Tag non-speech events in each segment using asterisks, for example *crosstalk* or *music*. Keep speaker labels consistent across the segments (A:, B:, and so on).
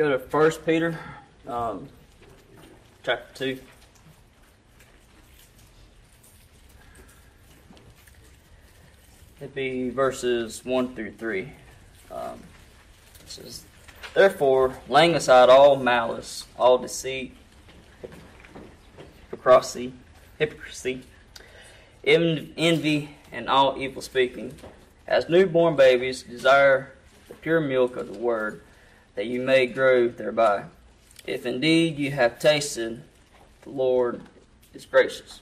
A: go to First Peter, um, chapter two. It'd be verses one through three. Um, it says, "Therefore, laying aside all malice, all deceit, hypocrisy, hypocrisy, envy, and all evil speaking, as newborn babies, desire the pure milk of the word." That you may grow thereby. If indeed you have tasted, the Lord is gracious.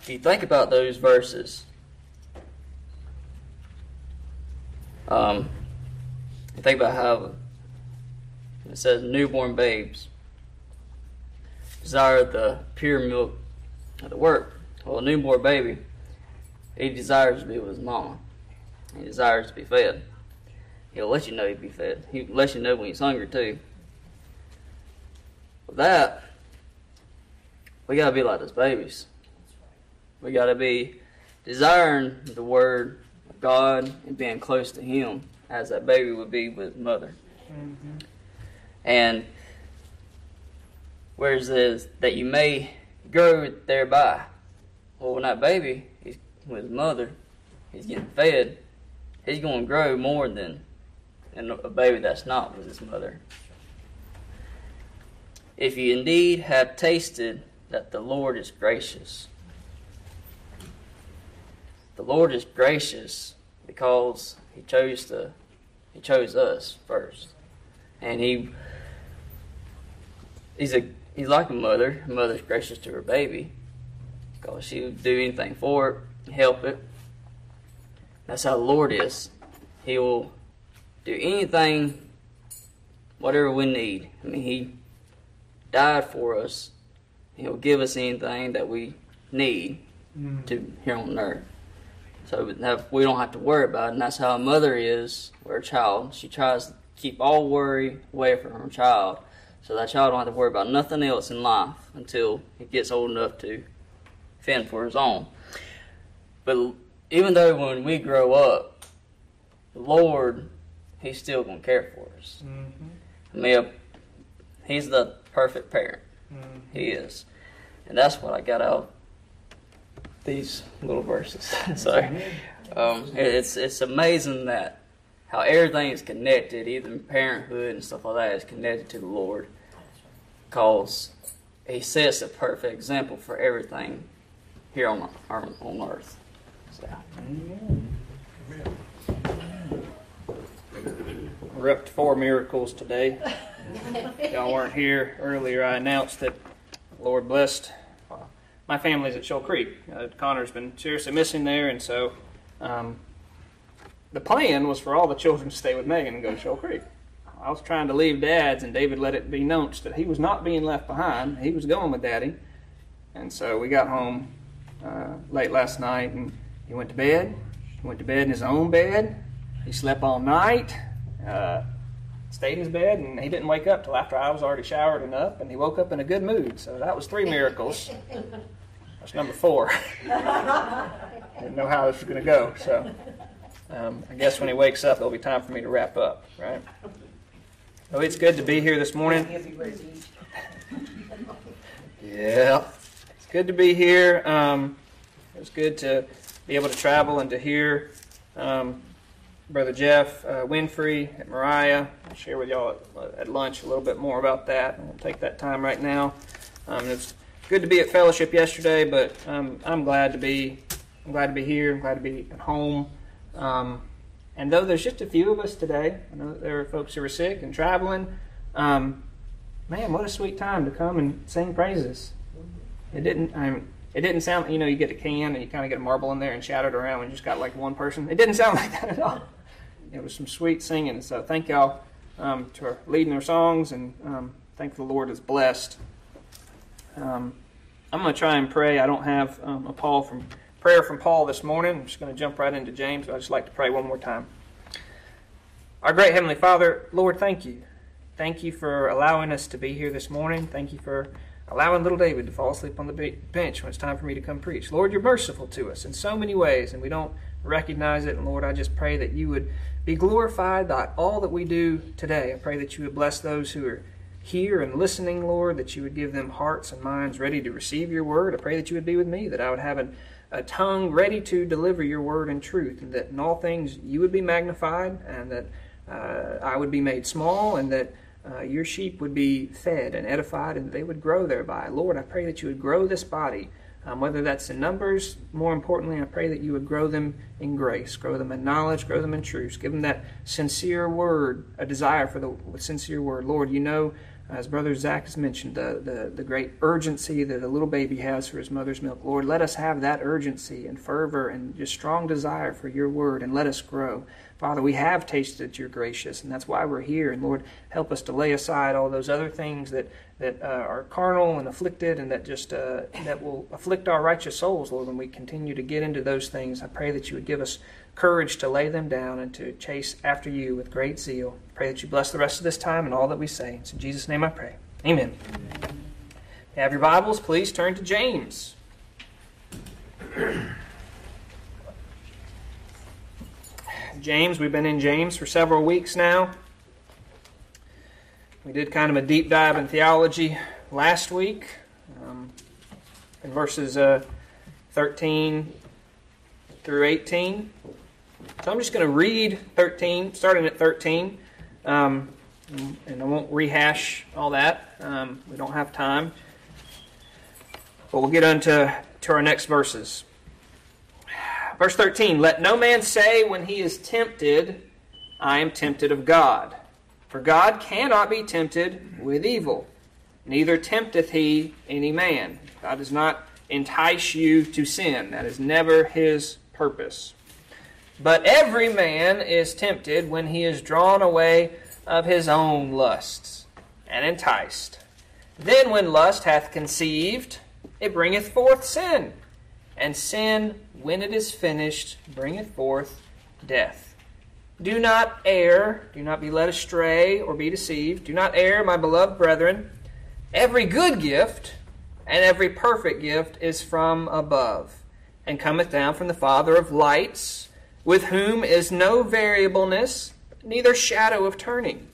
A: If you think about those verses, um, think about how it says newborn babes desire the pure milk of the word. Well, a newborn baby, he desires to be with his mama. He desires to be fed. He'll let you know he'll be fed. He'll let you know when he's hungry too. With that, we gotta be like those babies. We gotta be desiring the word of God and being close to Him as that baby would be with mother. Mm-hmm. And whereas says that you may grow thereby. Well, when that baby is with mother, he's getting fed he's going to grow more than a baby that's not with his mother. If you indeed have tasted that the Lord is gracious, the Lord is gracious because He chose to He chose us first, and He He's a He's like a mother. A mother's gracious to her baby because she would do anything for it, help it, that's how the Lord is. He will do anything, whatever we need. I mean, He died for us. He'll give us anything that we need mm. to here on earth. So we don't have to worry about it. And that's how a mother is with her child. She tries to keep all worry away from her child. So that child don't have to worry about nothing else in life until he gets old enough to fend for his own. But even though when we grow up, the Lord, He's still going to care for us. Mm-hmm. I mean, He's the perfect parent. Mm-hmm. He is. And that's what I got out these little verses. *laughs* so um, it's it's amazing that how everything is connected, even parenthood and stuff like that, is connected to the Lord. Because He sets a perfect example for everything here on, on earth. We're up to four miracles today. Y'all weren't here earlier. I announced that Lord blessed my family's at Shoal Creek. Uh, Connor's been seriously missing there, and so um, the plan was for all the children to stay with Megan and go to Shoal Creek. I was trying to leave Dad's, and David let it be known that he was not being left behind. He was going with Daddy, and so we got home uh, late last night and he went to bed. He went to bed in his own bed. He slept all night. Uh, stayed in his bed, and he didn't wake up till after I was already showered and up, and he woke up in a good mood. So that was three miracles. That's number four. *laughs* didn't know how this was going to go. So um, I guess when he wakes up, it'll be time for me to wrap up, right? So it's good to be here this morning. *laughs* Yeah, it's good to be here. Um, it's good to be able to travel and to hear um, Brother Jeff uh, Winfrey at Mariah. I'll share with y'all at, at, lunch a little bit more about that. I won't take that time right now. Um, it's good to be at fellowship yesterday, but um, I'm glad to be I'm glad to be here. I'm glad to be at home. Um, and though there's just a few of us today, I know there are folks who are sick and traveling. Um, man, what a sweet time to come and sing praises. It didn't. I'm it didn't sound, you know, you get a can and you kind of get a marble in there and shatter it around when you just got like one person. It didn't sound *laughs* like that at all. It was some sweet singing. So thank y'all um, to leading their songs and um, thank the Lord is blessed. Um, I'm going to try and pray. I don't have um, a Paul from prayer from Paul this morning. I'm just going to jump right into James. I'd just like to pray one more time. Our great Heavenly Father, Lord, thank you. Thank you for allowing us to be here this morning. Thank you for allowing little David to fall asleep on the bench when it's time for me to come preach. Lord, you're merciful to us in so many ways, and we don't recognize it. And Lord, I just pray that you would
B: be glorified by all that we do today. I pray that you would bless those who are here and listening, Lord, that you would give them hearts and minds ready to receive your word. I pray that you would be with me, that I would have an, a tongue ready to deliver your word in truth, and that in all things you would be magnified, and that uh, I would be made small, and that uh, your sheep would be fed and edified, and they would grow thereby. Lord, I pray that you would grow this body. Um, whether that's in numbers, more importantly, I pray that you would grow them in grace, grow them in knowledge, grow them in truth. Give them that sincere word, a desire for the sincere word. Lord, you know as Brother Zach has mentioned, the, the, the great urgency that a little baby has for his mother's milk. Lord, let us have that urgency and fervor and just strong desire for your word and let us grow. Father, we have tasted that you're gracious, and that's why we're here. And Lord, help us to lay aside all those other things that, that uh, are carnal and afflicted and that just uh, that will afflict our righteous souls, Lord, when we continue to get into those things. I pray that you would give us courage to lay them down and to chase after you with great zeal. Pray that you bless the rest of this time and all that we say. It's in Jesus' name I pray. Amen. Amen. Have your Bibles, please turn to James. *clears throat* James, we've been in James for several weeks now. We did kind of a deep dive in theology last week um, in verses uh, 13 through 18. So I'm just going to read 13, starting at 13. Um, and I won't rehash all that. Um, we don't have time. But we'll get on to, to our next verses. Verse 13 Let no man say when he is tempted, I am tempted of God. For God cannot be tempted with evil, neither tempteth he any man. God does not entice you to sin. That is never his purpose. But every man is tempted when he is drawn away of his own lusts and enticed. Then, when lust hath conceived, it bringeth forth sin. And sin, when it is finished, bringeth forth death. Do not err, do not be led astray or be deceived. Do not err, my beloved brethren. Every good gift and every perfect gift is from above, and cometh down from the Father of lights with whom is no variableness, neither shadow of turning.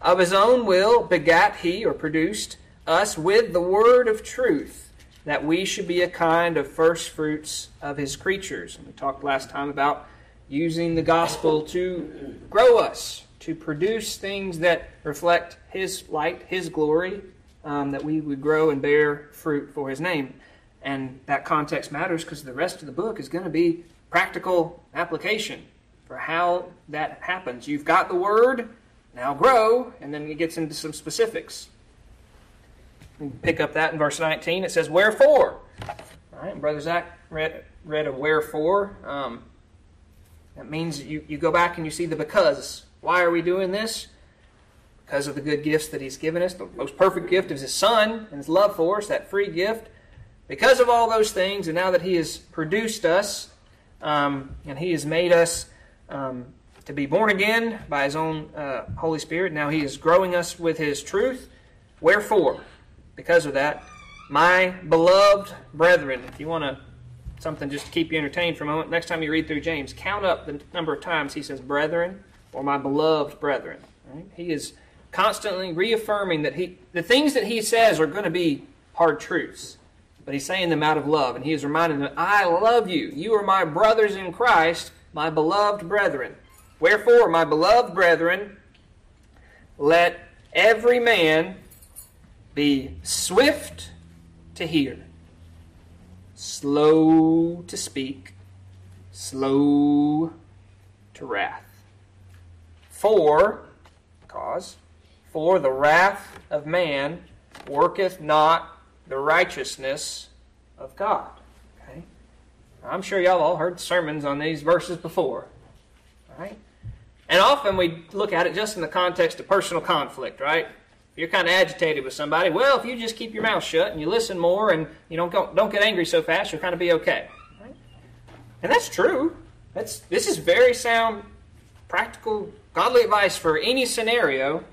B: Of his own will begat he, or produced, us with the word of truth, that we should be a kind of first fruits of his creatures. And we talked last time about using the gospel to grow us, to produce things that reflect his light, his glory, um, that we would grow and bear fruit for his name. And that context matters because the rest of the book is going to be practical application for how that happens. You've got the word, now grow, and then it gets into some specifics. Pick up that in verse 19. It says, Wherefore? All right, Brother Zach read, read a wherefore. Um, that means you, you go back and you see the because. Why are we doing this? Because of the good gifts that He's given us. The most perfect gift is His Son and His love for us, that free gift. Because of all those things, and now that He has produced us um, and He has made us um, to be born again by His own uh, Holy Spirit. Now He is growing us with His truth. Wherefore, because of that, my beloved brethren, if you want to something just to keep you entertained for a moment, next time you read through James, count up the number of times he says brethren or my beloved brethren. Right? He is constantly reaffirming that he the things that he says are going to be hard truths. But he's saying them out of love, and he is reminding them, I love you. You are my brothers in Christ, my beloved brethren. Wherefore, my beloved brethren, let every man be swift to hear, slow to speak, slow to wrath. For, cause, for the wrath of man worketh not the righteousness of God. Okay? I'm sure y'all all heard sermons on these verses before. Right? And often we look at it just in the context of personal conflict, right? You're kind of agitated with somebody, well, if you just keep your mouth shut and you listen more and you don't go, don't get angry so fast, you'll kind of be okay. And that's true. That's this is very sound, practical, godly advice for any scenario.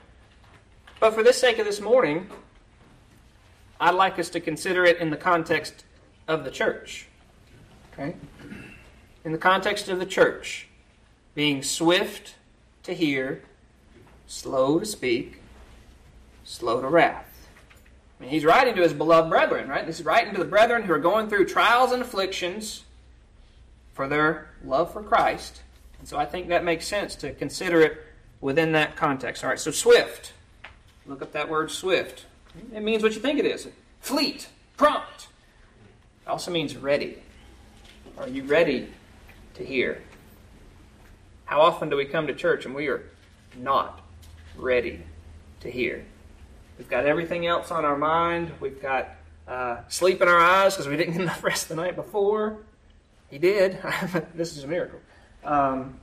B: But for the sake of this morning, I'd like us to consider it in the context of the church. Okay? In the context of the church, being swift to hear, slow to speak, slow to wrath. I mean, he's writing to his beloved brethren, right? This is writing to the brethren who are going through trials and afflictions for their love for Christ. And so I think that makes sense to consider it within that context. All right, so swift. Look up that word swift. It means what you think it is fleet, prompt. It also means ready. Are you ready to hear? How often do we come to church and we are not ready to hear? We've got everything else on our mind. We've got uh, sleep in our eyes because we didn't get *laughs* enough rest the night before. He did. *laughs* this is a miracle. Um,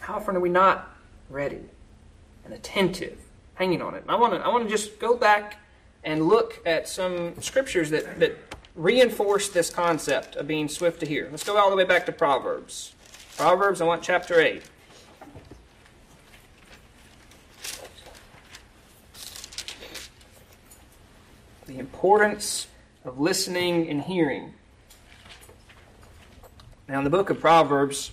B: how often are we not ready and attentive, hanging on it? And I want to I want to just go back and look at some scriptures that, that reinforce this concept of being swift to hear. Let's go all the way back to Proverbs. Proverbs, I want chapter 8. The importance of listening and hearing. Now, in the book of Proverbs,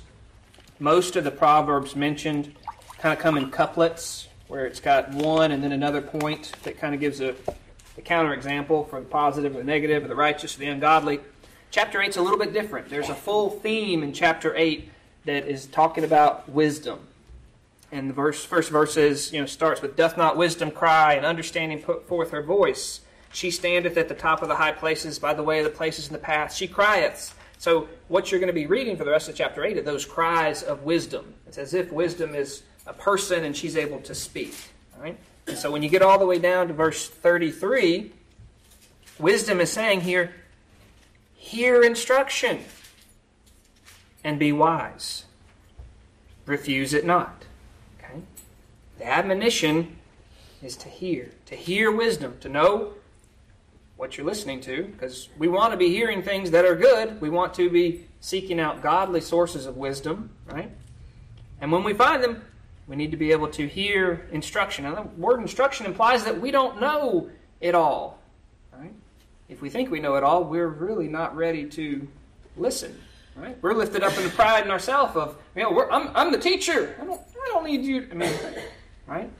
B: most of the Proverbs mentioned kind of come in couplets, where it's got one and then another point that kind of gives a, a counterexample for the positive or the negative, or the righteous or the ungodly. Chapter 8 is a little bit different. There's a full theme in chapter 8 that is talking about wisdom. And the verse, first verse is, you know, starts with, Doth not wisdom cry, and understanding put forth her voice? She standeth at the top of the high places, by the way of the places in the path. She crieth. So, what you're going to be reading for the rest of chapter 8 are those cries of wisdom. It's as if wisdom is a person and she's able to speak. All right? And so, when you get all the way down to verse 33, wisdom is saying here, hear instruction and be wise. Refuse it not. Okay? The admonition is to hear, to hear wisdom, to know what you're listening to, because we want to be hearing things that are good. We want to be seeking out godly sources of wisdom, right? And when we find them, we need to be able to hear instruction. Now, the word instruction implies that we don't know it all, right? If we think we know it all, we're really not ready to listen, right? We're lifted up in the pride in ourselves of, you know, I'm, I'm the teacher. I don't, I don't need you. I mean, right?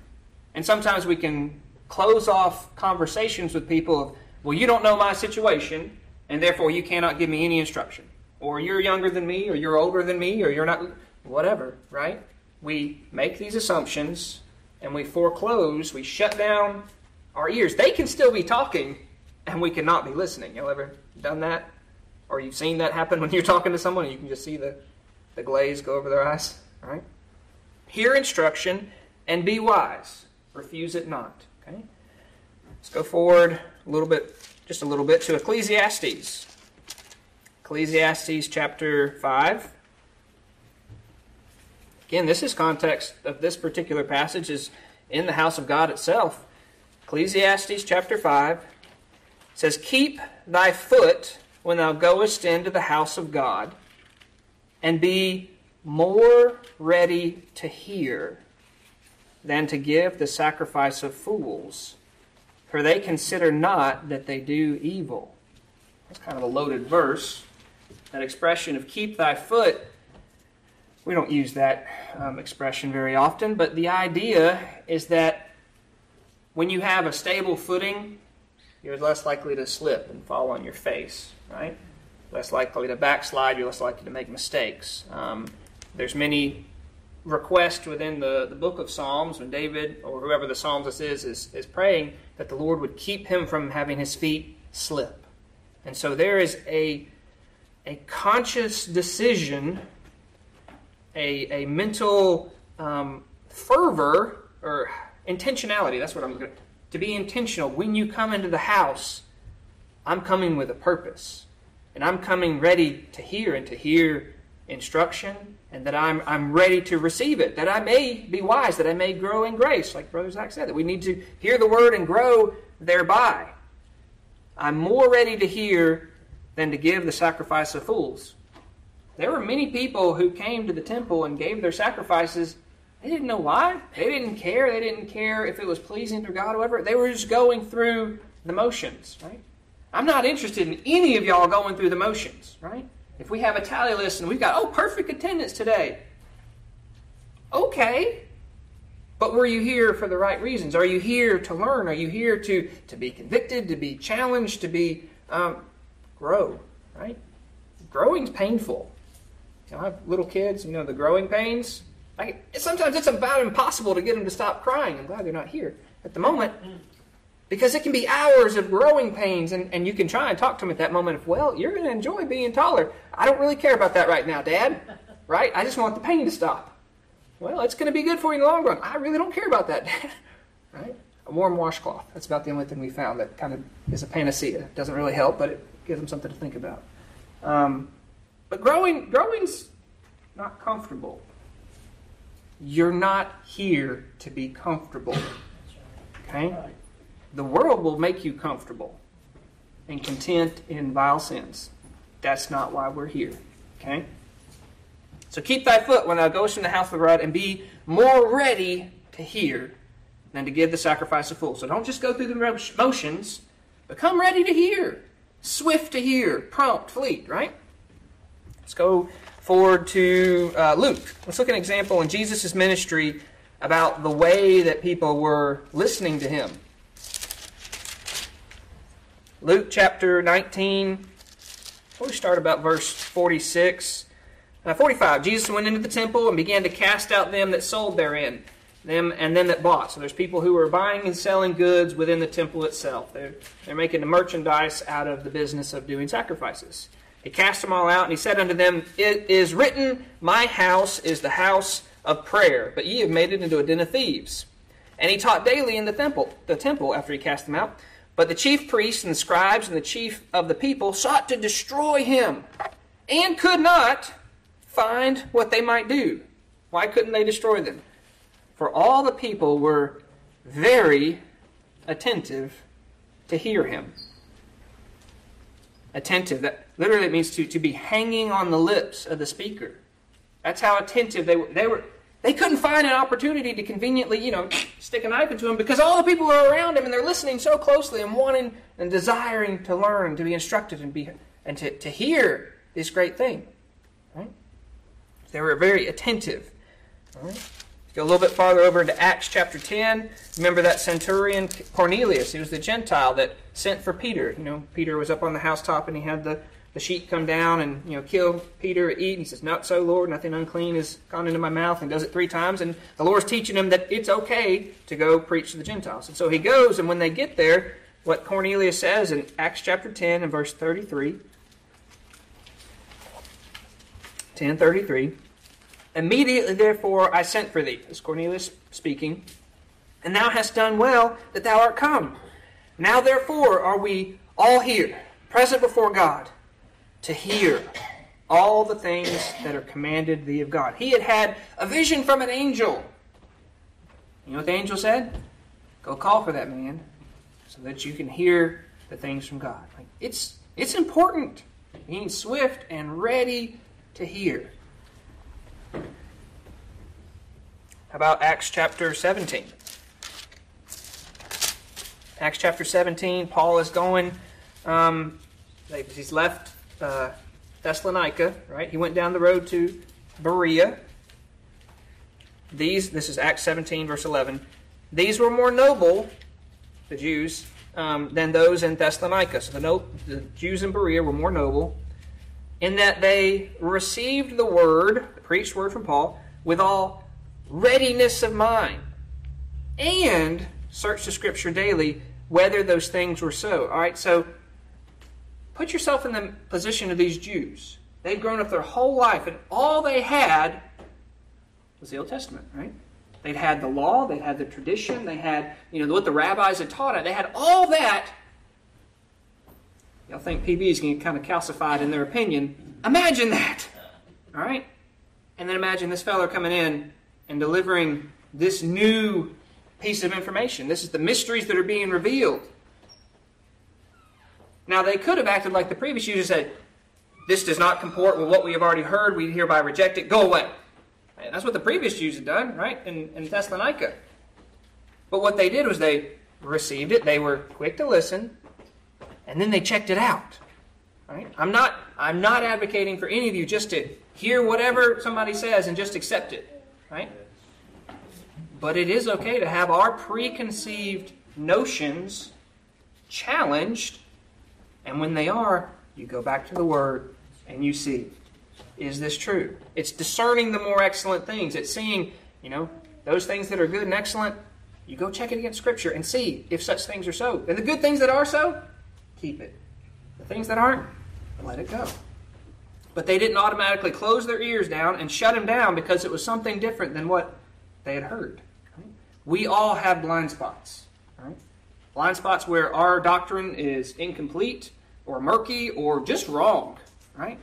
B: And sometimes we can close off conversations with people of, well, you don't know my situation, and therefore you cannot give me any instruction. Or you're younger than me, or you're older than me, or you're not, whatever, right? We make these assumptions and we foreclose, we shut down our ears. They can still be talking, and we cannot be listening. Y'all ever done that? Or you've seen that happen when you're talking to someone and you can just see the, the glaze go over their eyes? Right? Hear instruction and be wise. Refuse it not. Okay? Let's go forward a little bit, just a little bit, to Ecclesiastes. Ecclesiastes chapter 5. Again, this is context of this particular passage is in the house of God itself. Ecclesiastes chapter 5 says, Keep thy foot when thou goest into the house of God, and be more ready to hear than to give the sacrifice of fools for they consider not that they do evil. That's kind of a loaded verse. That expression of keep thy foot, we don't use that um, expression very often, but the idea is that when you have a stable footing, you're less likely to slip and fall on your face, right? Less likely to backslide, you're less likely to make mistakes. Um, there's many request within the, the book of Psalms when David or whoever the psalmist is, is is praying that the Lord would keep him from having his feet slip. And so there is a a conscious decision, a, a mental um, fervor or intentionality. That's what I'm going to be intentional. When you come into the house, I'm coming with a purpose, and I'm coming ready to hear and to hear instruction and that I'm, I'm ready to receive it, that I may be wise, that I may grow in grace, like Brother Zach said, that we need to hear the word and grow thereby. I'm more ready to hear than to give the sacrifice of fools. There were many people who came to the temple and gave their sacrifices. They didn't know why. They didn't care. They didn't care if it was pleasing to God or whatever. They were just going through the motions, right? I'm not interested in any of y'all going through the motions, right? If we have a tally list and we've got, oh, perfect attendance today, Okay. But were you here for the right reasons? Are you here to learn? Are you here to, to be convicted, to be challenged, to be um, grow? Right? Growing's painful. You know, I have little kids. You know the growing pains. I, sometimes it's about impossible to get them to stop crying. I'm glad they're not here at the moment. Because it can be hours of growing pains, and, and you can try and talk to them at that moment of, well, you're going to enjoy being taller. I don't really care about that right now, Dad. *laughs* Right? I just want the pain to stop. Well, it's going to be good for you in the long run. I really don't care about that, *laughs* Dad. Right? A warm washcloth. That's about the only thing we found that kind of is a panacea. It doesn't really help, but it gives them something to think about. Um, but growing, growing's not comfortable. You're not here to be comfortable. Okay? The world will make you comfortable and content in vile sins. That's not why we're here. Okay? So keep thy foot when thou goest from the house of the rod, and be more ready to hear than to give the sacrifice of fools. So don't just go through the motions, but come ready to hear. Swift to hear, prompt, fleet, right? Let's go forward to uh, Luke. Let's look at an example in Jesus' ministry about the way that people were listening to him. Luke chapter 19. We start about verse 46. Uh, 45. Jesus went into the temple and began to cast out them that sold therein, them and them that bought. So there's people who were buying and selling goods within the temple itself. They're, they're making the merchandise out of the business of doing sacrifices. He cast them all out, and he said unto them, It is written, My house is the house of prayer, but ye have made it into a den of thieves. And he taught daily in the temple, the temple after he cast them out. But the chief priests and the scribes and the chief of the people sought to destroy him, and could not find what they might do. Why couldn't they destroy them? For all the people were very attentive to hear him. Attentive, that literally means to, to be hanging on the lips of the speaker. That's how attentive they were. They were they couldn't find an opportunity to conveniently, you know, stick a knife into him because all the people are around him and they're listening so closely and wanting and desiring to learn, to be instructed and be and to, to hear this great thing. Right? They were very attentive. All right? Go a little bit farther over into Acts chapter 10. Remember that centurion Cornelius? He was the Gentile that sent for Peter. You know, Peter was up on the housetop and he had the the sheep come down and you know kill Peter, eat. And he says, "Not so, Lord. Nothing unclean has gone into my mouth." And does it three times. And the Lord's teaching him that it's okay to go preach to the Gentiles. And so he goes. And when they get there, what Cornelius says in Acts chapter ten and verse thirty-three. 1033 Immediately therefore I sent for thee, as Cornelius speaking, and thou hast done well that thou art come. Now therefore are we all here, present before God, to hear all the things that are commanded thee of God. He had had a vision from an angel. You know what the angel said? Go call for that man so that you can hear the things from God. Like it's it's important being swift and ready to hear. How about Acts chapter 17? Acts chapter 17, Paul is going, um, he's left uh, Thessalonica, right? He went down the road to Berea. These, this is Acts 17, verse 11. These were more noble, the Jews, um, than those in Thessalonica. So the, no, the Jews in Berea were more noble in that they received the word, the preached word from Paul, with all readiness of mind and searched the scripture daily whether those things were so. All right, so Put yourself in the position of these Jews. They'd grown up their whole life, and all they had was the Old Testament, right? They'd had the law, they had the tradition, they had, you know, what the rabbis had taught it. They had all that. Y'all think PB is getting kind of calcified in their opinion. Imagine that. All right? And then imagine this fellow coming in and delivering this new piece of information. This is the mysteries that are being revealed. Now, they could have acted like the previous users said, This does not comport with what we have already heard. We hereby reject it. Go away. And that's what the previous Jews had done, right, in, in Thessalonica. But what they did was they received it, they were quick to listen, and then they checked it out. Right? I'm not I'm not advocating for any of you just to hear whatever somebody says and just accept it. Right? But it is okay to have our preconceived notions challenged. And when they are, you go back to the Word and you see, is this true? It's discerning the more excellent things. It's seeing, you know, those things that are good and excellent. You go check it against Scripture and see if such things are so. And the good things that are so, keep it. The things that aren't, let it go. But they didn't automatically close their ears down and shut them down because it was something different than what they had heard. We all have blind spots. Blind spots where our doctrine is incomplete or murky or just wrong. Right?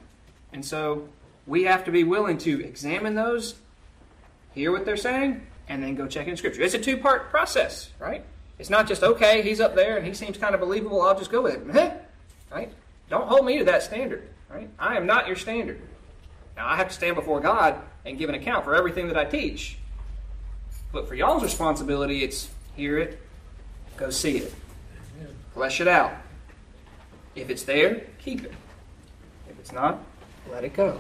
B: And so we have to be willing to examine those, hear what they're saying, and then go check in Scripture. It's a two part process, right? It's not just, okay, he's up there and he seems kind of believable, I'll just go with him. *laughs* right? Don't hold me to that standard. Right? I am not your standard. Now, I have to stand before God and give an account for everything that I teach. But for y'all's responsibility, it's hear it, go see it, flesh it out. If it's there, keep it. If it's not, let it go.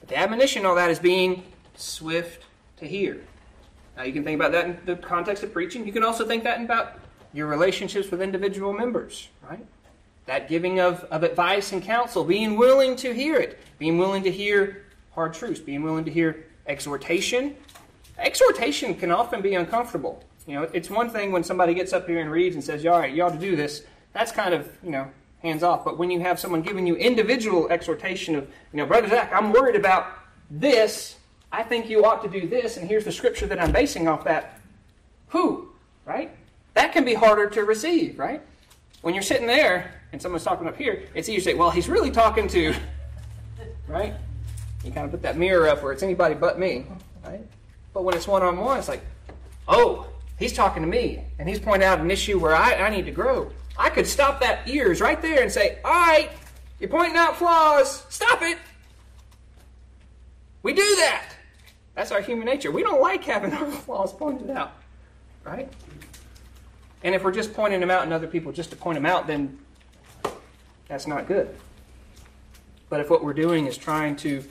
B: But the admonition, all that, is being swift to hear. Now, you can think about that in the context of preaching. You can also think that about your relationships with individual members, right? that giving of, of advice and counsel, being willing to hear it, being willing to hear hard truths, being willing to hear exhortation. Exhortation can often be uncomfortable. You know, it's one thing when somebody gets up here and reads and says, all right, you ought to do this. That's kind of, you know, hands off. But when you have someone giving you individual exhortation of, you know, Brother Zach, I'm worried about this. I think you ought to do this, and here's the scripture that I'm basing off that. Who? Right? That can be harder to receive, right? When you're sitting there and someone's talking up here, it's easy to say, well, he's really talking to, *laughs* right? You kind of put that mirror up where it's anybody but me, right? But when it's one on one, it's like, oh, he's talking to me, and he's pointing out an issue where I, I need to grow. I could stop that ears right there and say, all right, you're pointing out flaws, stop it. We do that. That's our human nature. We don't like having *laughs* our flaws pointed out, right? And if we're just pointing them out in other people just to point them out, then that's not good. But if what we're doing is trying to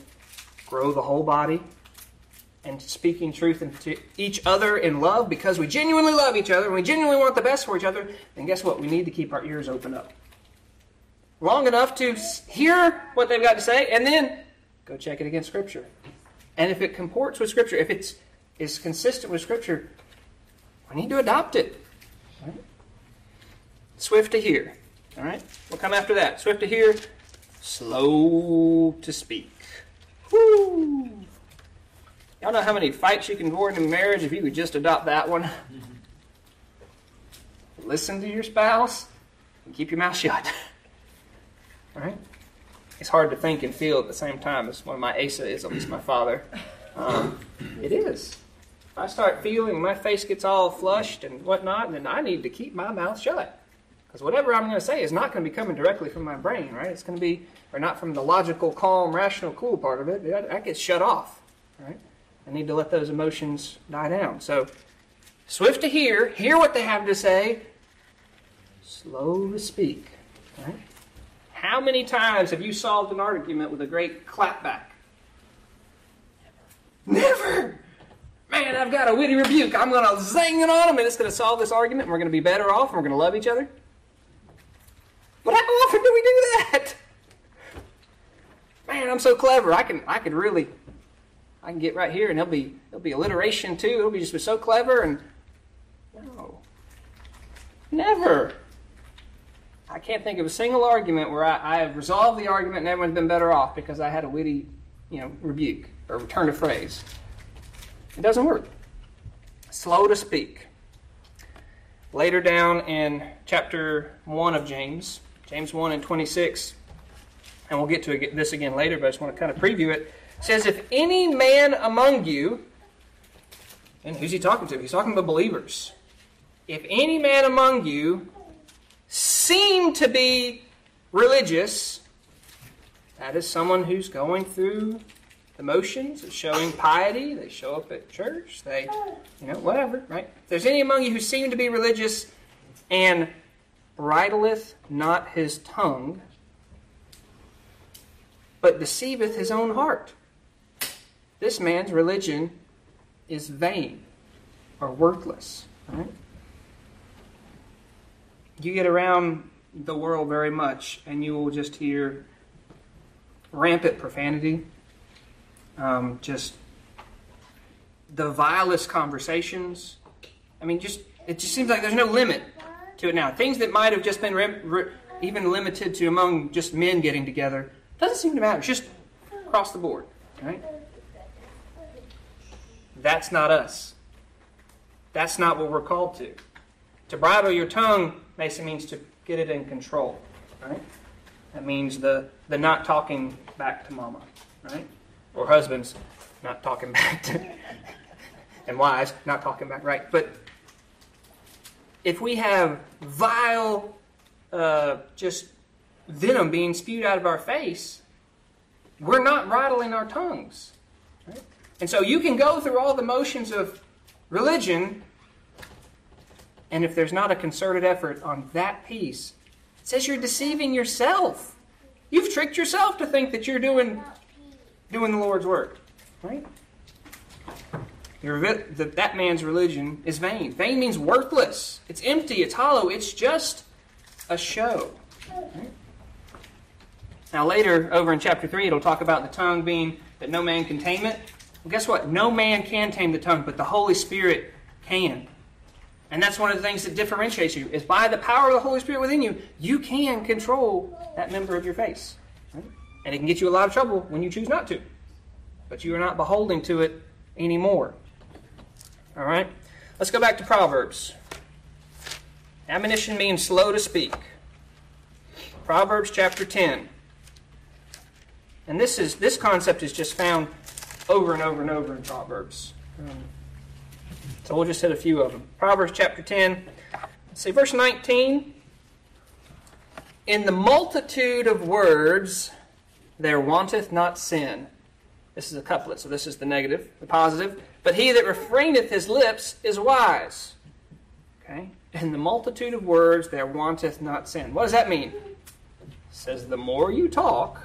B: grow the whole body and speaking truth into each other in love because we genuinely love each other and we genuinely want the best for each other, then guess what? We need to keep our ears open up. Long enough to hear what they've got to say and then go check it against Scripture. And if it comports with Scripture, if it's is consistent with Scripture, we need to adopt it. Right? Swift to hear. All right? We'll come after that. Swift to hear, slow to speak. Woo! Y'all know how many fights you can avoid in marriage if you could just adopt that one? *laughs* Listen to your spouse and keep your mouth shut. *laughs* All right? It's hard to think and feel at the same time It's one of my Asa is, at least my father. Um, it is. If I start feeling my face gets all flushed and whatnot, and then I need to keep my mouth shut. Because whatever I'm going to say is not going to be coming directly from my brain, right? It's going to be, or not from the logical, calm, rational, cool part of it. That gets shut off, right? I need to let those emotions die down. So, swift to hear, hear what they have to say, slow to speak, right? How many times have you solved an argument with a great clapback? Never. Man, I've got a witty rebuke. I'm going to zing it on them, and it's going to solve this argument, and we're going to be better off, and we're going to love each other. But how often do we do that? Man, I'm so clever. I can I could really I can get right here and there'll be there'll be alliteration too. It'll be just be so clever and no. Never. I can't think of a single argument where I, I have resolved the argument and everyone's been better off because I had a witty, you know, rebuke or return of phrase. It doesn't work. Slow to speak. Later down in chapter 1 of James, James 1 and 26, and we'll get to this again later, but I just want to kind of preview it. Says, If any man among you, and who's he talking to? He's talking to believers. If any man among you seem to be religious, that is someone who's going through the motions of showing piety. They show up at church. They, you know, whatever, right? If there's any among you who seem to be religious and bridleth not his tongue, but deceiveth his own heart. This man's religion is vain. or worthless. Right? You get around the world very much, and you will just hear rampant profanity, um, just the vilest conversations. I mean, just it just seems like there's no limit to it now. Things that might have just been re- re- even limited to among just men getting together doesn't seem to matter. It's just across the board, right? That's not us. That's not what we're called to. To bridle your tongue basically means to get it in control, right? That means the, the not talking back to mama, right? Or husbands not talking *laughs* back to, and wives not talking back, right? But if we have vile, uh, just venom being spewed out of our face, we're not bridling our tongues. Right? And so you can go through all the motions of religion, and if there's not a concerted effort on that piece, it says you're deceiving yourself. You've tricked yourself to think that you're doing doing the Lord's work, right? That, that man's religion is vain. Vain means worthless. It's empty. It's hollow. It's just a show. Right? Now, later, over in chapter 3, it'll talk about the tongue being that no man can tame it. Well, guess what? No man can tame the tongue, but the Holy Spirit can. And that's one of the things that differentiates you, is by the power of the Holy Spirit within you, you can control that member of your face. Right? And it can get you a lot of trouble when you choose not to. But you are not beholden to it anymore. All right? Let's go back to Proverbs. Admonition means slow to speak. Proverbs chapter 10. And this is this concept is just found over and over and over in Proverbs. Um, so we'll just hit a few of them. Proverbs chapter 10. Let's see, verse 19. In the multitude of words there wanteth not sin. This is a couplet, so this is the negative, the positive. But he that refraineth his lips is wise. Okay? In the multitude of words there wanteth not sin. What does that mean? It says the more you talk,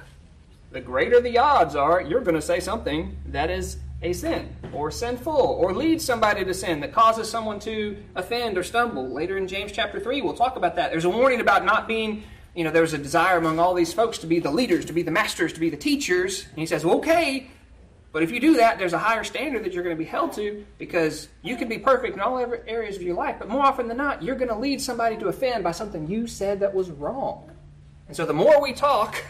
B: the greater the odds are you're going to say something that is a sin or sinful or leads somebody to sin that causes someone to offend or stumble. Later in James chapter 3, we'll talk about that. There's a warning about not being, you know, there's a desire among all these folks to be the leaders, to be the masters, to be the teachers. And he says, well, okay, but if you do that, there's a higher standard that you're going to be held to because you can be perfect in all areas of your life, but more often than not, you're going to lead somebody to offend by something you said that was wrong. And so the more we talk,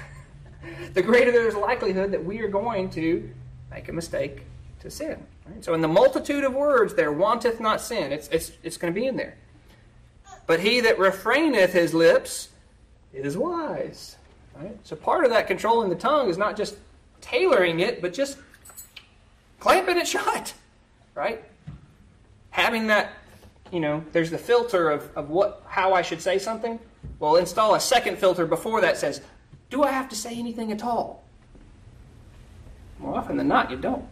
B: *laughs* the greater there's likelihood that we are going to make a mistake to sin. Right? So in the multitude of words there wanteth not sin. It's, it's, it's going to be in there. But he that refraineth his lips is wise. Right? So part of that controlling the tongue is not just tailoring it, but just clamping it *laughs* shut. Right? Having that, you know, there's the filter of, of what how I should say something. Well, install a second filter before that says, do I have to say anything at all? More often than not, you don't.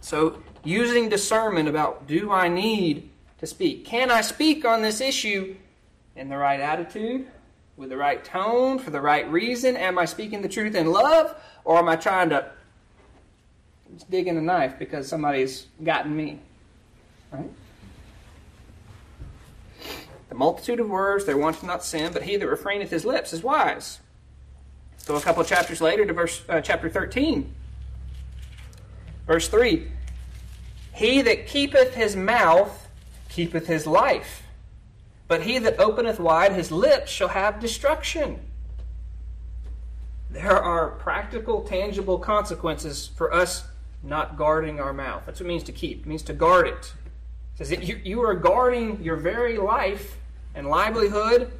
B: So, using discernment about do I need to speak? Can I speak on this issue in the right attitude, with the right tone, for the right reason? Am I speaking the truth in love, or am I trying to dig in a knife because somebody's gotten me? Right? Multitude of words, they want not sin, but he that refraineth his lips is wise. So a couple chapters later to verse uh, chapter 13. Verse 3 He that keepeth his mouth keepeth his life, but he that openeth wide his lips shall have destruction. There are practical, tangible consequences for us not guarding our mouth. That's what it means to keep. It means to guard it says that you, you are guarding your very life and livelihood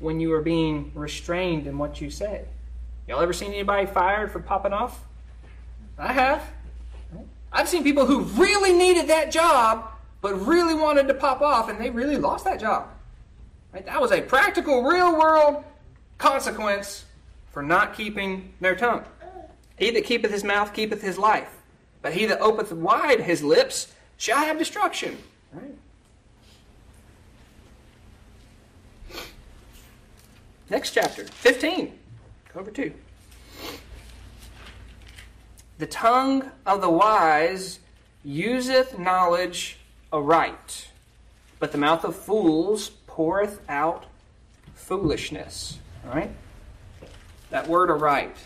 B: when you are being restrained in what you say. Y'all ever seen anybody fired for popping off? I have. I've seen people who really needed that job, but really wanted to pop off, and they really lost that job. Right? That was a practical, real world consequence for not keeping their tongue. He that keepeth his mouth keepeth his life, but he that openeth wide his lips shall have destruction. Right? Next chapter, 15. Go over 2. The tongue of the wise useth knowledge aright, but the mouth of fools poureth out foolishness. All right? That word aright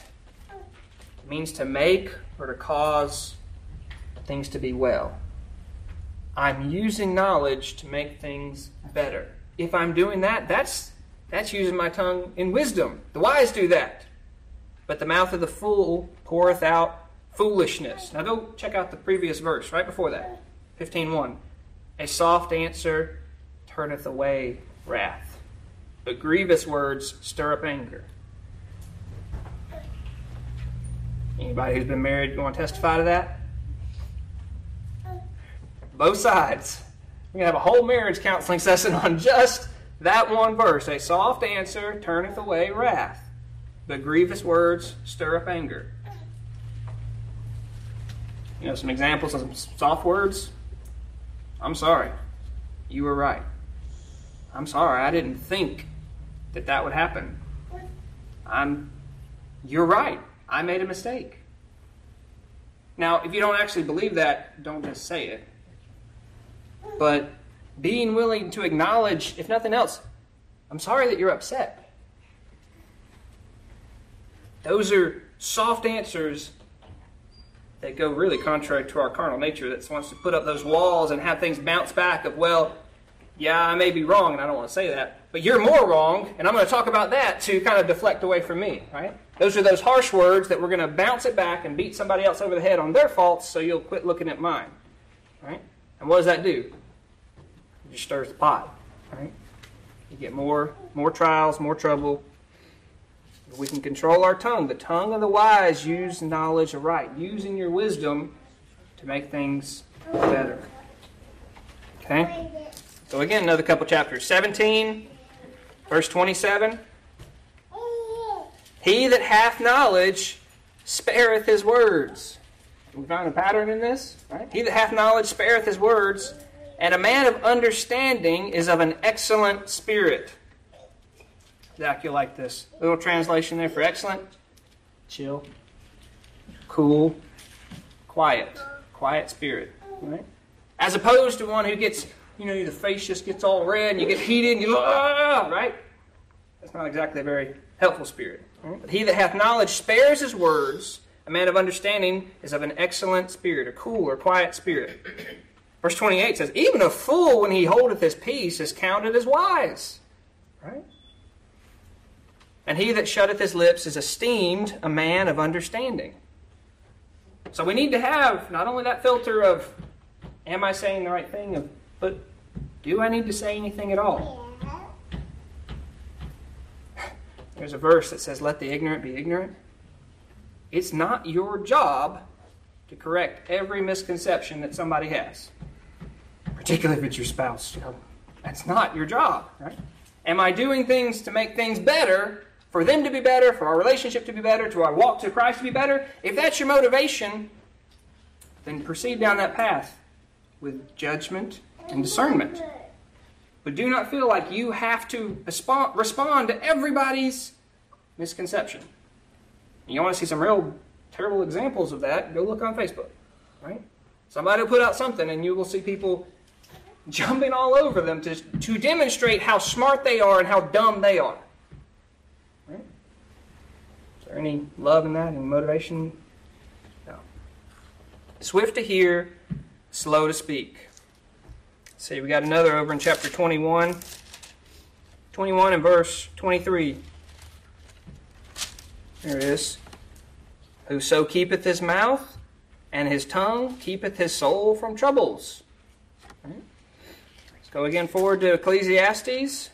B: means to make or to cause things to be well. I'm using knowledge to make things better. If I'm doing that, that's that's using my tongue in wisdom. The wise do that. But the mouth of the fool poureth out foolishness. Now go check out the previous verse right before that. 15:1. A soft answer turneth away wrath, but grievous words stir up anger. Anybody who's been married, want to testify to that? Both sides. We're going to have a whole marriage counseling session on just that one verse. A soft answer turneth away wrath, but grievous words stir up anger. You know, some examples of some soft words. I'm sorry. You were right. I'm sorry. I didn't think that that would happen. I'm. You're right. I made a mistake. Now, if you don't actually believe that, don't just say it. But being willing to acknowledge, if nothing else, I'm sorry that you're upset. Those are soft answers that go really contrary to our carnal nature that wants to put up those walls and have things bounce back of, well, yeah, I may be wrong, and I don't want to say that, but you're more wrong, and I'm going to talk about that to kind of deflect away from me, right? Those are those harsh words that we're going to bounce it back and beat somebody else over the head on their faults so you'll quit looking at mine, right? And what does that do? Just stirs the pot, right? You get more, more trials, more trouble. We can control our tongue. The tongue of the wise use knowledge aright, using your wisdom to make things better. Okay? So again, another couple chapters. 17, verse 27. He that hath knowledge spareth his words. We find a pattern in this, right? He that hath knowledge spareth his words, and a man of understanding is of an excellent spirit. Zach, you like this little translation there for excellent? Chill, cool, quiet, quiet spirit, right? As opposed to one who gets, you know, the face just gets all red and you get heated and you, ah, right? That's not exactly a very helpful spirit. But he that hath knowledge spares his words. A man of understanding is of an excellent spirit, a cool or quiet spirit. Verse 28 says, Even a fool, when he holdeth his peace, is counted as wise. Right? And he that shutteth his lips is esteemed a man of understanding. So we need to have not only that filter of, am I saying the right thing, but do I need to say anything at all? There's a verse that says, Let the ignorant be ignorant. It's not your job to correct every misconception that somebody has, particularly if it's your spouse. You know, that's not your job, right? Am I doing things to make things better, for them to be better, for our relationship to be better, to our walk to Christ to be better? If that's your motivation, then proceed down that path with judgment and discernment. But do not feel like you have to respond to everybody's misconception. You want to see some real terrible examples of that? Go look on Facebook, right? Somebody will put out something, and you will see people jumping all over them to, to demonstrate how smart they are and how dumb they are. Right? Is there any love in that? Any motivation? No. Swift to hear, slow to speak see, we got another over in chapter 21. 21 and verse 23. There it is. Whoso keepeth his mouth and his tongue keepeth his soul from troubles. Go again forward to Ecclesiastes.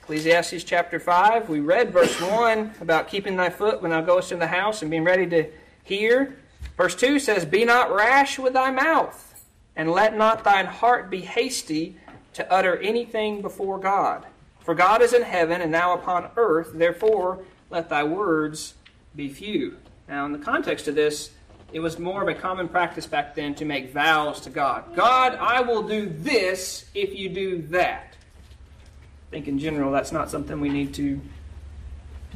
B: Ecclesiastes chapter 5. We read verse 1 about keeping thy foot when thou goest in the house and being ready to hear. Verse 2 says, Be not rash with thy mouth and let not thine heart be hasty to utter anything before God. For God is in heaven, and thou upon earth, therefore let thy words be few. Now, in the context of this, it was more of a common practice back then to make vows to God. God, I will do this if you do that. I think in general that's not something we need to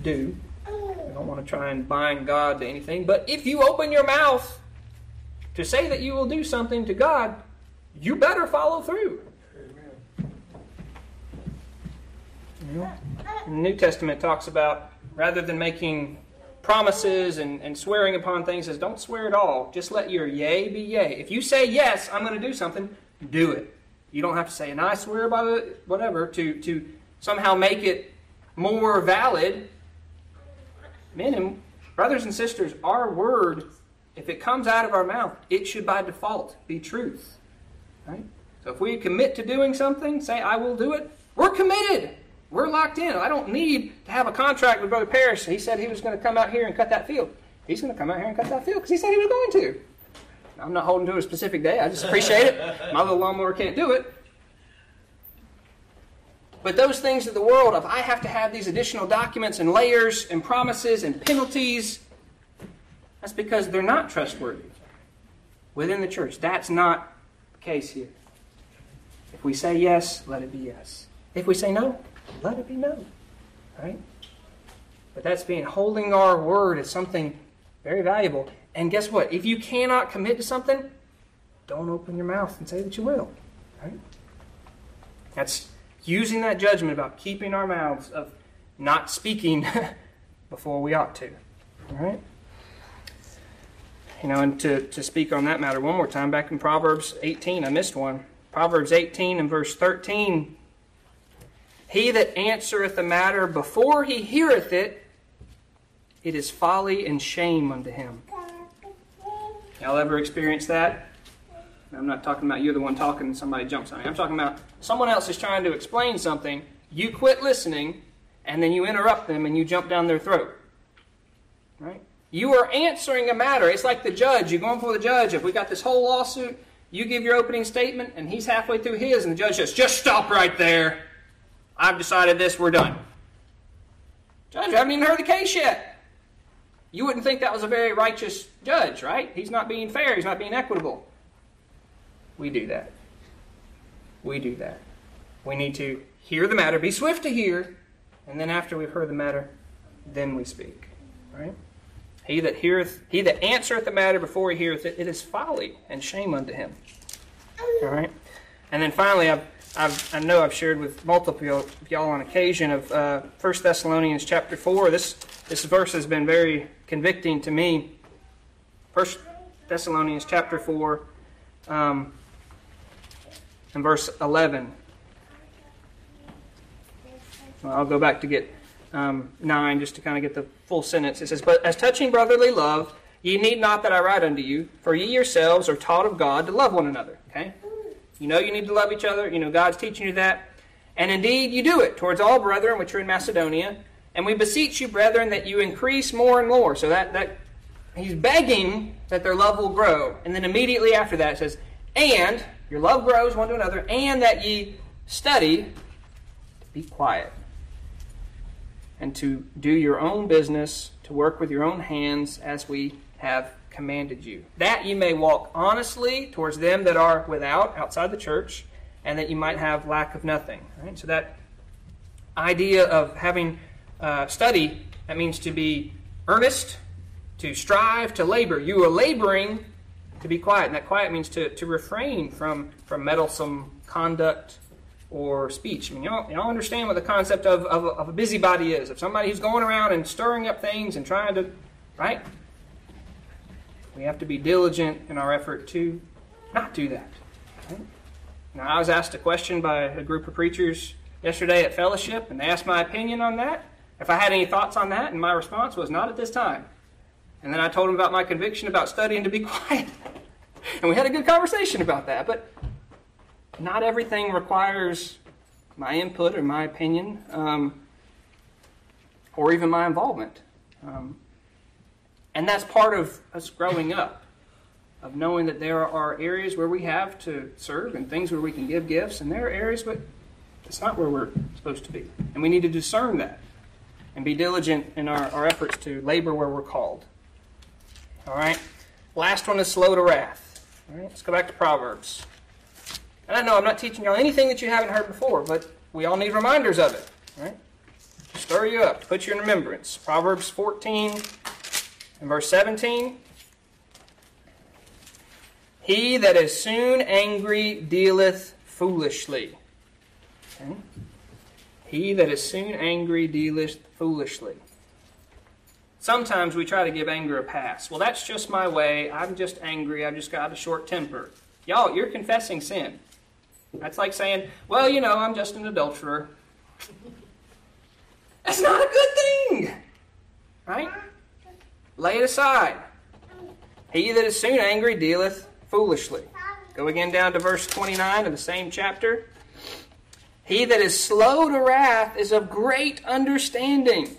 B: do. We don't want to try and bind God to anything. But if you open your mouth to say that you will do something to God, you better follow through. The New Testament talks about rather than making promises and, and swearing upon things, says don't swear at all. Just let your yea be yea. If you say yes, I'm going to do something, do it. You don't have to say, and I swear by the whatever to to somehow make it more valid. Men and brothers and sisters, our word, if it comes out of our mouth, it should by default be truth. Right? So if we commit to doing something, say I will do it, we're committed. We're locked in. I don't need to have a contract with Brother Parrish. He said he was going to come out here and cut that field. He's going to come out here and cut that field because he said he was going to. I'm not holding to a specific day. I just appreciate it. My little lawnmower can't do it. But those things of the world, of I have to have these additional documents and layers and promises and penalties, that's because they're not trustworthy within the church. That's not the case here. If we say yes, let it be yes. If we say no, let it be known, Right? But that's being holding our word as something very valuable. And guess what? If you cannot commit to something, don't open your mouth and say that you will. Right? That's using that judgment about keeping our mouths of not speaking *laughs* before we ought to. All right? You know, and to, to speak on that matter one more time, back in Proverbs 18, I missed one. Proverbs 18 and verse 13 he that answereth a matter before he heareth it, it is folly and shame unto him. Y'all ever experienced that? I'm not talking about you're the one talking and somebody jumps on you. I'm talking about someone else is trying to explain something, you quit listening, and then you interrupt them and you jump down their throat. Right? You are answering a matter. It's like the judge. You're going for the judge. If we got this whole lawsuit, you give your opening statement, and he's halfway through his, and the judge says, just stop right there. I've decided this, we're done. Judge, I haven't even heard the case yet. You wouldn't think that was a very righteous judge, right? He's not being fair, he's not being equitable. We do that. We do that. We need to hear the matter, be swift to hear, and then after we've heard the matter, then we speak. Right? He that heareth, he that answereth the matter before he heareth it, it is folly and shame unto him. All right. And then finally, I've I've, i know I've shared with multiple of y'all on occasion of uh, 1 Thessalonians chapter 4. This, this verse has been very convicting to me. 1 Thessalonians chapter 4 um, and verse 11. Well, I'll go back to get um, 9 just to kind of get the full sentence. It says, But as touching brotherly love, ye need not that I write unto you, for ye yourselves are taught of God to love one another. Okay? You know you need to love each other. You know God's teaching you that. And indeed, you do it towards all brethren which are in Macedonia. And we beseech you, brethren, that you increase more and more. So that, that he's begging that their love will grow. And then immediately after that it says, and your love grows one to another, and that ye study to be quiet and to do your own business, to work with your own hands as we have commanded you, that you may walk honestly towards them that are without, outside the church, and that you might have lack of nothing. Right? So that idea of having uh, study, that means to be earnest, to strive, to labor. You are laboring to be quiet, and that quiet means to, to refrain from, from meddlesome conduct or speech. I mean, y'all, y'all understand what the concept of, of, of a busybody is. Of somebody who's going around and stirring up things and trying to, right? We have to be diligent in our effort to not do that. Now, I was asked a question by a group of preachers yesterday at fellowship, and they asked my opinion on that. If I had any thoughts on that, and my response was not at this time. And then I told them about my conviction about studying to be *laughs* quiet. and we had a good conversation about that. But not everything requires my input or my opinion um, or even my involvement. Um, and that's part of us growing up, of knowing that there are areas where we have to serve and things where we can give gifts, and there are areas where it's not where we're supposed to be. And we need to discern that and be diligent in our, our efforts to labor where we're called. All right? Last one is slow to wrath. All right, let's go back to Proverbs. And I know I'm not teaching y'all anything that you haven't heard before, but we all need reminders of it. Right? Stir you up, put you in remembrance. Proverbs 14, in verse 17, He that is soon angry dealeth foolishly. Okay? He that is soon angry dealeth foolishly. Sometimes we try to give anger a pass. Well, that's just my way. I'm just angry. I've just got a short temper. Y'all, you're confessing sin. That's like saying, well, you know, I'm just an adulterer. *laughs* That's not a good thing. Right? Lay it aside. He that is soon angry dealeth foolishly. Go again down to verse 29 of the same chapter. He that is slow to wrath is of great understanding,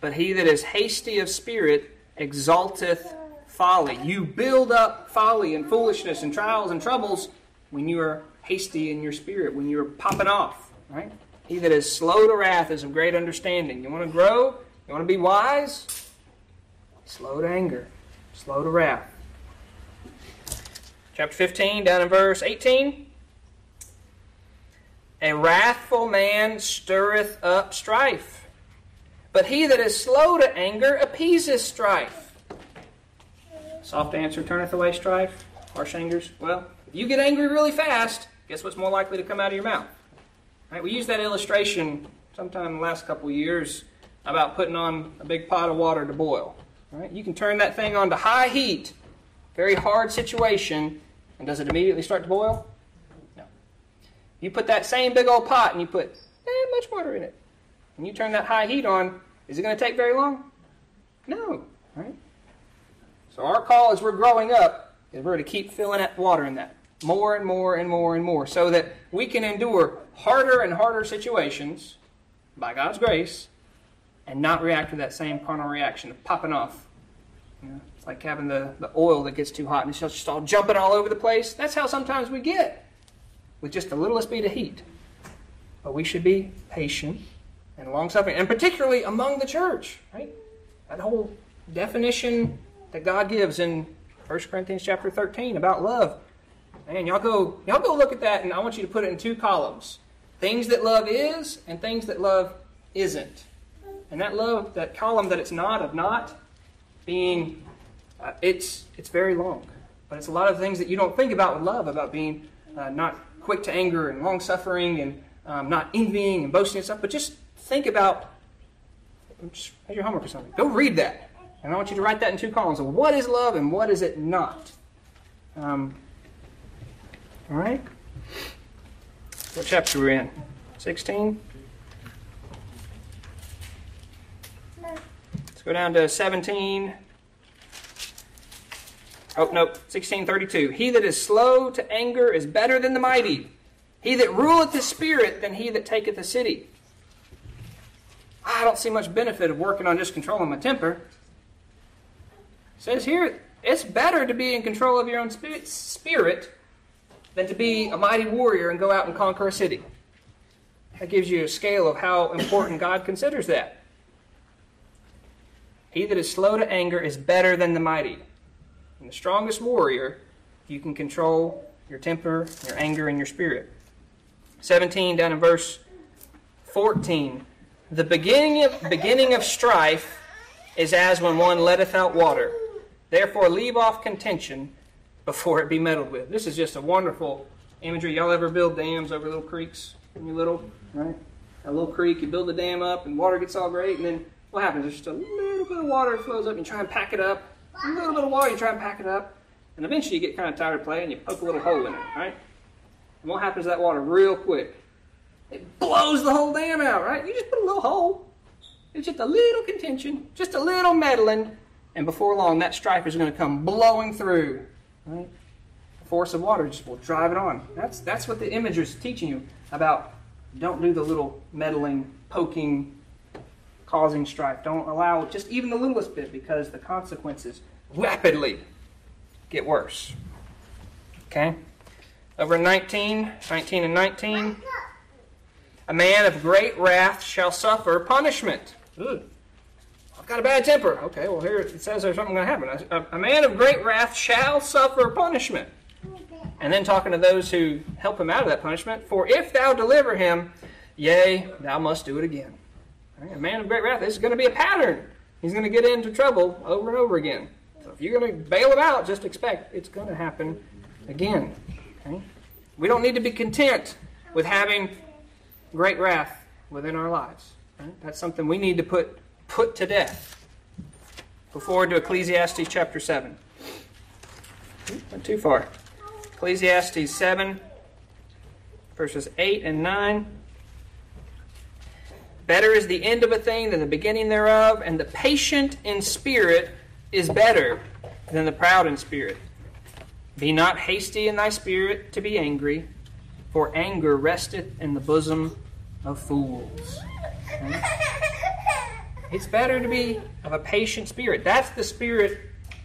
B: but he that is hasty of spirit exalteth folly. You build up folly and foolishness and trials and troubles when you are hasty in your spirit, when you're popping off, right? He that is slow to wrath is of great understanding. You want to grow? You want to be wise? Slow to anger, slow to wrath. Chapter 15, down in verse 18. A wrathful man stirreth up strife, but he that is slow to anger appeaseth strife. Soft answer turneth away strife. Harsh angers. Well, if you get angry really fast, guess what's more likely to come out of your mouth? Right, we used that illustration sometime in the last couple years about putting on a big pot of water to boil. Right? You can turn that thing on to high heat, very hard situation, and does it immediately start to boil? No. You put that same big old pot and you put eh, much water in it, and you turn that high heat on, is it going to take very long? No. Right? So our call as we're growing up is we're to keep filling that water in that more and more and more and more so that we can endure harder and harder situations by God's grace and not react to that same carnal reaction of popping off. Like having the, the oil that gets too hot and it's just all jumping all over the place. That's how sometimes we get with just the littlest bit of heat. But we should be patient and long suffering, and particularly among the church, right? That whole definition that God gives in 1 Corinthians chapter 13 about love. Man, y'all go y'all go look at that and I want you to put it in two columns. Things that love is and things that love isn't. And that love, that column that it's not of not being uh, it's it's very long. But it's a lot of things that you don't think about with love, about being uh, not quick to anger and long suffering and um, not envying and boasting and stuff. But just think about just your homework or something. Go read that. And I want you to write that in two columns of what is love and what is it not. Um, all right? What chapter are we're in? 16? Let's go down to 17. Oh, no, 1632. He that is slow to anger is better than the mighty. He that ruleth the spirit than he that taketh a city. I don't see much benefit of working on just controlling my temper. It says here, it's better to be in control of your own spirit than to be a mighty warrior and go out and conquer a city. That gives you a scale of how important God considers that. He that is slow to anger is better than the mighty. And the strongest warrior, you can control your temper, your anger, and your spirit. 17 down in verse 14. The beginning of, beginning of strife is as when one letteth out water. Therefore, leave off contention before it be meddled with. This is just a wonderful imagery. Y'all ever build dams over little creeks when you're little? Right? A little creek, you build the dam up, and water gets all great, and then what happens? There's just a little bit of water flows up, and you try and pack it up. A little bit of water, you try and pack it up, and eventually you get kind of tired of playing, you poke a little hole in it, right? And what happens to that water real quick? It blows the whole dam out, right? You just put a little hole. It's just a little contention, just a little meddling, and before long that stripe is going to come blowing through Right? The force of water just will drive it on. That's, that's what the image is teaching you about don't do the little meddling, poking, causing strife. Don't allow just even the littlest bit because the consequences rapidly get worse. Okay? Over 19, 19 and 19. A man of great wrath shall suffer punishment. Ugh. I've got a bad temper. Okay, well, here it says there's something going to happen. A, a, man of great wrath shall suffer punishment. And then talking to those who help him out of that punishment, for if thou deliver him, yea, thou must do it again. A man of great wrath, this is going to be a pattern. He's going to get into trouble over and over again. So if you're going to bail him out, just expect it's going to happen again. Okay? We don't need to be content with having great wrath within our lives. Right? That's something we need to put put to death. Go forward to Ecclesiastes chapter 7. Hmm, not too far. Ecclesiastes 7, verses 8 and 9. Better is the end of a thing than the beginning thereof, and the patient in spirit is better than the proud in spirit. Be not hasty in thy spirit to be angry, for anger resteth in the bosom of fools. Okay? It's better to be of a patient spirit. That's the spirit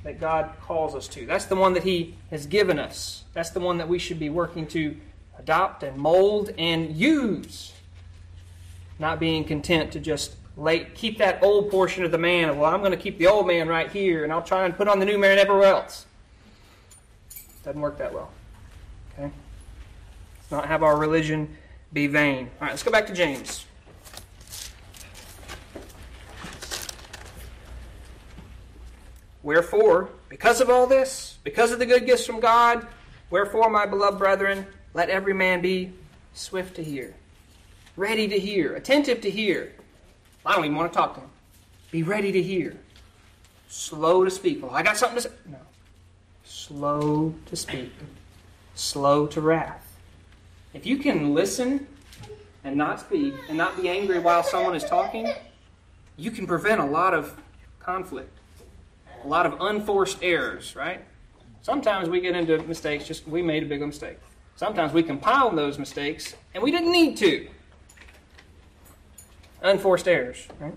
B: that God calls us to. That's the one that He has given us. That's the one that we should be working to adopt and mold and use. Not being content to just lay, keep that old portion of the man. Well, I'm going to keep the old man right here, and I'll try and put on the new man everywhere else. Doesn't work that well. Okay? Let's not have our religion be vain. All right, let's go back to James. Wherefore, because of all this, because of the good gifts from God, wherefore, my beloved brethren, let every man be swift to hear, ready to hear, attentive to hear. I don't even want to talk to him. Be ready to hear, slow to speak. Well, I got something to say. No. Slow to speak, slow to wrath. If you can listen and not speak and not be angry while someone is talking, you can prevent a lot of conflict a lot of unforced errors, right? Sometimes we get into mistakes just we made a big mistake. Sometimes we compile those mistakes and we didn't need to. Unforced errors, right?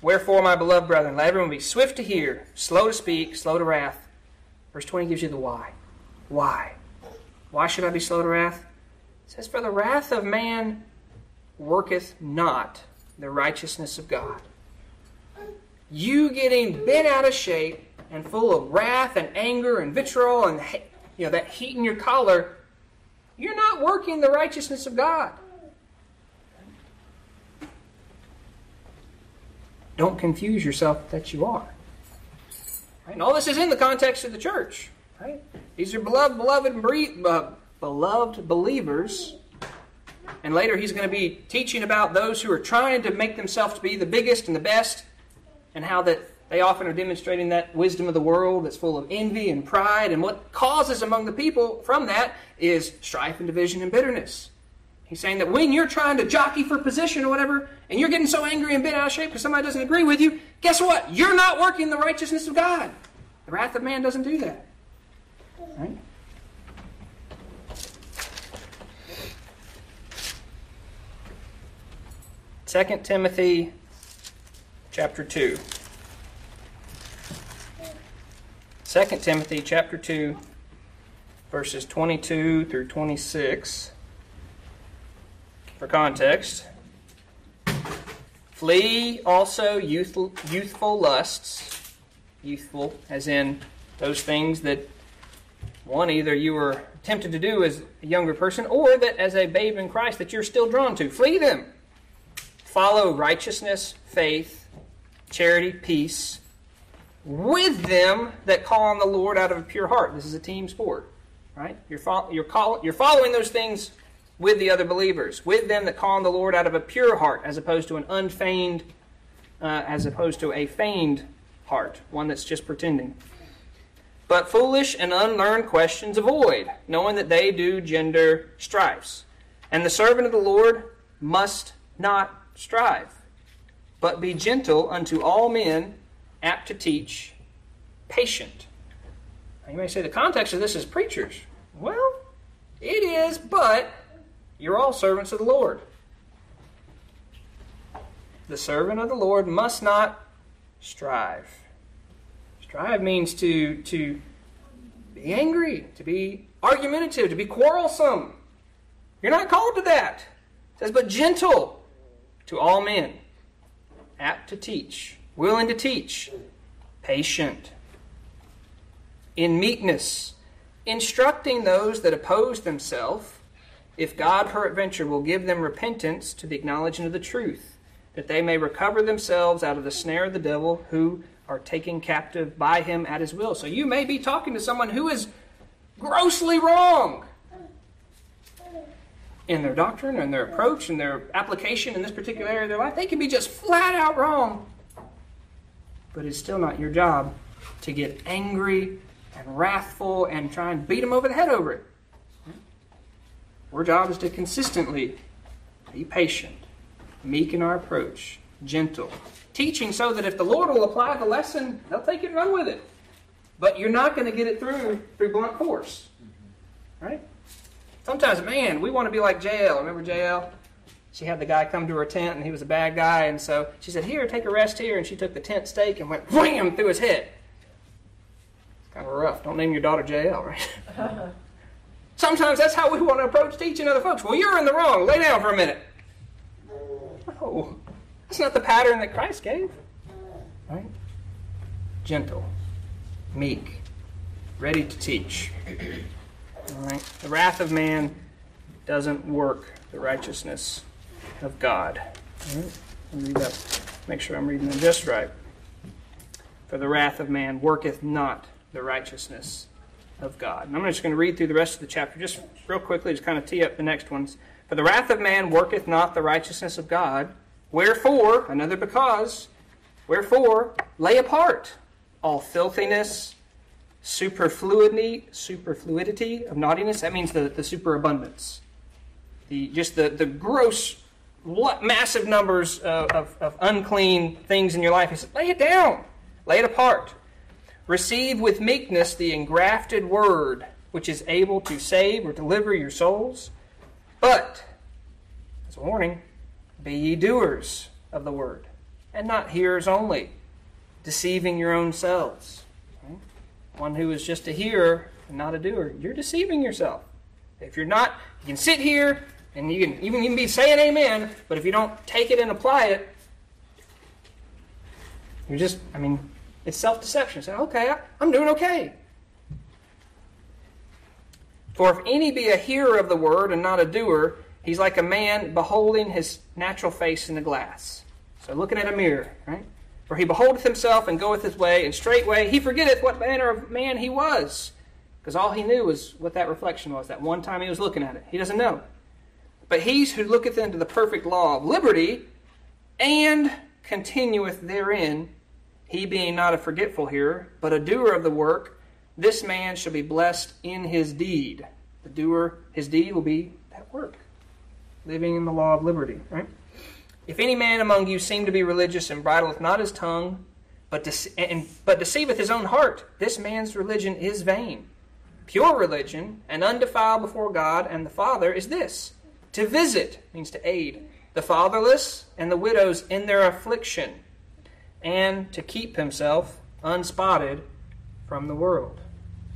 B: Wherefore, my beloved brethren, let everyone be swift to hear, slow to speak, slow to wrath. Verse 20 gives you the why. Why? Why should I be slow to wrath? It says, For the wrath of man worketh not the righteousness of God you getting bent out of shape and full of wrath and anger and vitriol and you know that heat in your collar, you're not working the righteousness of God. Don't confuse yourself that you are. Right? And all this is in the context of the church. Right? These are beloved, beloved, uh, beloved believers. And later he's going to be teaching about those who are trying to make themselves to be the biggest and the best and how that they often are demonstrating that wisdom of the world that's full of envy and pride. And what causes among the people from that is strife and division and bitterness. He's saying that when you're trying to jockey for position or whatever, and you're getting so angry and bent out of shape because somebody doesn't agree with you, guess what? You're not working the righteousness of God. The wrath of man doesn't do that. Right? Second Timothy chapter 2. 2 Timothy chapter 2, verses 22 through 26. For context, flee also youthful, youthful lusts. Youthful, as in those things that one either you were tempted to do as a younger person or that as a babe in Christ that you're still drawn to. Flee them. Follow righteousness, faith, charity, peace, with them that call on the Lord out of a pure heart. This is a team sport, right? You're, fo- you're, call- you're following those things with the other believers, with them that call on the Lord out of a pure heart, as opposed to an unfeigned, uh, as opposed to a feigned heart, one that's just pretending. But foolish and unlearned questions avoid, knowing that they do gender strifes. And the servant of the Lord must not strive but be gentle unto all men, apt to teach, patient. Now, you may say the context of this is preachers. Well, it is, but you're all servants of the Lord. The servant of the Lord must not strive. Strive means to, to be angry, to be argumentative, to be quarrelsome. You're not called to that. It says, but gentle to all men apt to teach, willing to teach, patient, in meekness, instructing those that oppose themselves, if God peradventure will give them repentance to the acknowledgement of the truth, that they may recover themselves out of the snare of the devil who are taken captive by him at his will. So you may be talking to someone who is grossly wrong in their doctrine and their approach and their application in this particular area of their life. They can be just flat out wrong. But it's still not your job to get angry and wrathful and try and beat them over the head over it. Our job is to consistently be patient, meek in our approach, gentle, teaching so that if the Lord will apply the lesson, they'll take it and run with it. But you're not going to get it through through blunt force. Right? Sometimes, man, we want to be like Jael. Remember Jael? She had the guy come to her tent and he was a bad guy, and so she said, Here, take a rest here. And she took the tent stake and went wham through his head. It's kind of rough. Don't name your daughter Jael, right? *laughs* Sometimes that's how we want to approach teaching other folks. Well, you're in the wrong. Lay down for a minute. No, that's not the pattern that Christ gave. Right? Gentle, meek, ready to teach. All right? The wrath of man doesn't work the righteousness of God. All right? read that. Make sure I'm reading it just right. For the wrath of man worketh not the righteousness of God. And I'm just going to read through the rest of the chapter just real quickly, to kind of tee up the next ones. For the wrath of man worketh not the righteousness of God. Wherefore, another because, wherefore, lay apart all filthiness, superfluidity, superfluidity of naughtiness. That means the, the superabundance. The, just the, the gross, massive numbers of, of, of unclean things in your life. He said, lay it down, lay it apart. Receive with meekness the engrafted word, which is able to save or deliver your souls. But, as a warning, be ye doers of the word, and not hearers only, deceiving your own selves. Hmm? One who is just a hearer and not a doer, you're deceiving yourself. If you're not, you can sit here and you can even, even be saying amen, but if you don't take it and apply it, you're just, I mean, it's self deception. Say, okay, I'm doing okay. For if any be a hearer of the word and not a doer, he's like a man beholding his natural face in the glass. So looking at a mirror, right? For he beholdeth himself and goeth his way, and straightway he forgetteth what manner of man he was. Because all he knew was what that reflection was, that one time he was looking at it. He doesn't know. But he who looketh into the perfect law of liberty and continueth therein, he being not a forgetful hearer, but a doer of the work, this man shall be blessed in his deed. The doer, his deed will be that work, living in the law of liberty, right? If any man among you seem to be religious and bridleth not his tongue, but, dece- and, but deceiveth his own heart, this man's religion is vain. Pure religion and undefiled before God and the Father is this to visit, means to aid, the fatherless and the widows in their affliction and to keep himself unspotted from the world.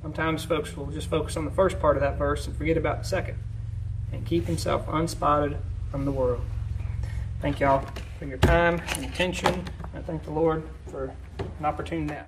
B: Sometimes folks will just focus on the first part of that verse and forget about the second. And keep himself unspotted from the world. Thank y'all for your time and attention. I thank the Lord for an opportunity now.